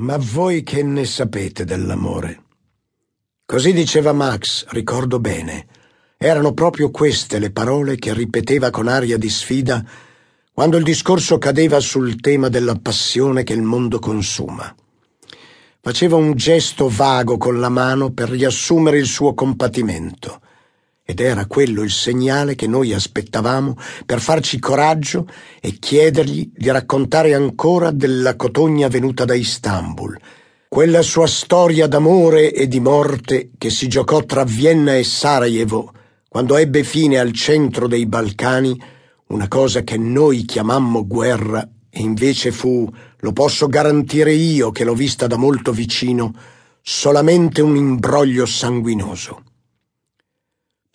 Ma voi che ne sapete dell'amore? Così diceva Max, ricordo bene. Erano proprio queste le parole che ripeteva con aria di sfida quando il discorso cadeva sul tema della passione che il mondo consuma. Faceva un gesto vago con la mano per riassumere il suo compatimento ed era quello il segnale che noi aspettavamo per farci coraggio e chiedergli di raccontare ancora della cotogna venuta da Istanbul, quella sua storia d'amore e di morte che si giocò tra Vienna e Sarajevo quando ebbe fine al centro dei Balcani una cosa che noi chiamammo guerra e invece fu, lo posso garantire io che l'ho vista da molto vicino, solamente un imbroglio sanguinoso.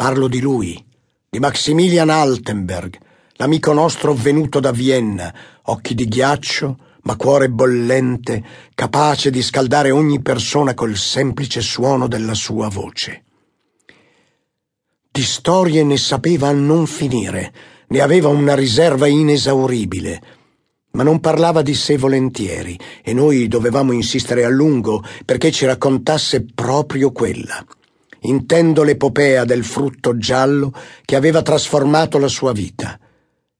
Parlo di lui, di Maximilian Altenberg, l'amico nostro venuto da Vienna, occhi di ghiaccio, ma cuore bollente, capace di scaldare ogni persona col semplice suono della sua voce. Di storie ne sapeva a non finire, ne aveva una riserva inesauribile, ma non parlava di sé volentieri e noi dovevamo insistere a lungo perché ci raccontasse proprio quella. Intendo l'epopea del frutto giallo che aveva trasformato la sua vita.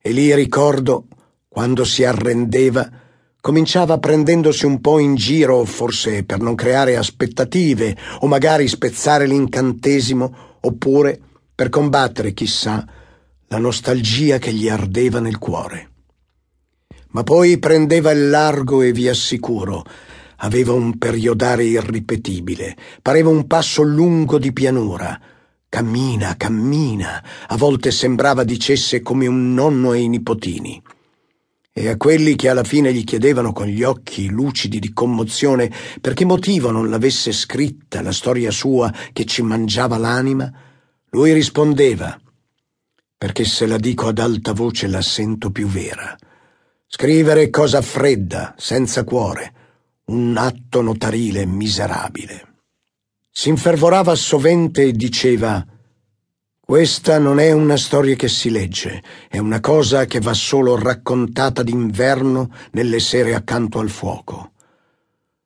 E lì ricordo, quando si arrendeva, cominciava prendendosi un po' in giro, forse per non creare aspettative, o magari spezzare l'incantesimo, oppure per combattere, chissà, la nostalgia che gli ardeva nel cuore. Ma poi prendeva il largo e vi assicuro, Aveva un periodare irripetibile, pareva un passo lungo di pianura. Cammina, cammina, a volte sembrava dicesse come un nonno ai nipotini. E a quelli che alla fine gli chiedevano con gli occhi lucidi di commozione per che motivo non l'avesse scritta la storia sua che ci mangiava l'anima, lui rispondeva perché se la dico ad alta voce la sento più vera. Scrivere cosa fredda, senza cuore un atto notarile miserabile. Si infervorava sovente e diceva questa non è una storia che si legge, è una cosa che va solo raccontata d'inverno nelle sere accanto al fuoco.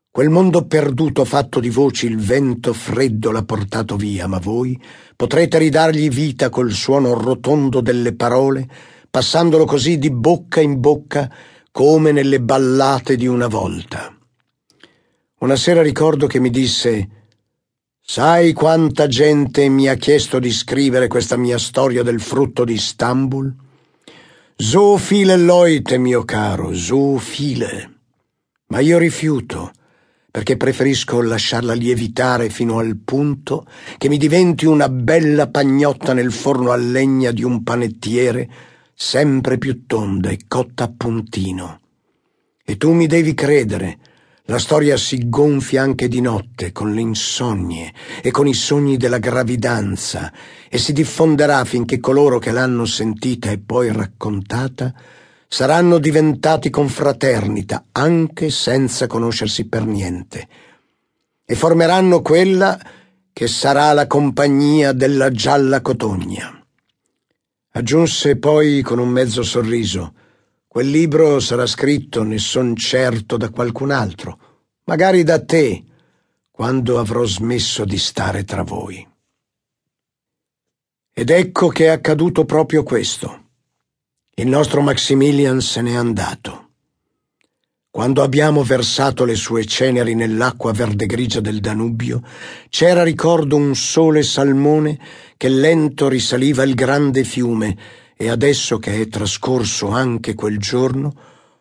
Quel mondo perduto fatto di voci il vento freddo l'ha portato via, ma voi potrete ridargli vita col suono rotondo delle parole, passandolo così di bocca in bocca come nelle ballate di una volta. Una sera ricordo che mi disse Sai quanta gente mi ha chiesto di scrivere questa mia storia del frutto di Istanbul? So viele Leute, mio caro, so viele. Ma io rifiuto, perché preferisco lasciarla lievitare fino al punto che mi diventi una bella pagnotta nel forno a legna di un panettiere, sempre più tonda e cotta a puntino. E tu mi devi credere, la storia si gonfia anche di notte con le insonnie e con i sogni della gravidanza e si diffonderà finché coloro che l'hanno sentita e poi raccontata saranno diventati confraternita anche senza conoscersi per niente e formeranno quella che sarà la compagnia della gialla cotogna. Aggiunse poi con un mezzo sorriso Quel libro sarà scritto, ne son certo, da qualcun altro, magari da te, quando avrò smesso di stare tra voi. Ed ecco che è accaduto proprio questo. Il nostro Maximilian se n'è andato. Quando abbiamo versato le sue ceneri nell'acqua verde grigia del Danubio, c'era ricordo un sole salmone che lento risaliva il grande fiume e adesso che è trascorso anche quel giorno,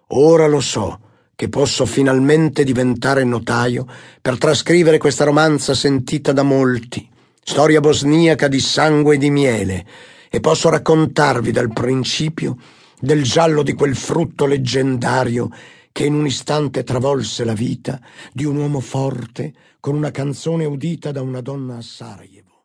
ora lo so che posso finalmente diventare notaio per trascrivere questa romanza sentita da molti, storia bosniaca di sangue e di miele, e posso raccontarvi dal principio del giallo di quel frutto leggendario che in un istante travolse la vita di un uomo forte con una canzone udita da una donna a Sarajevo.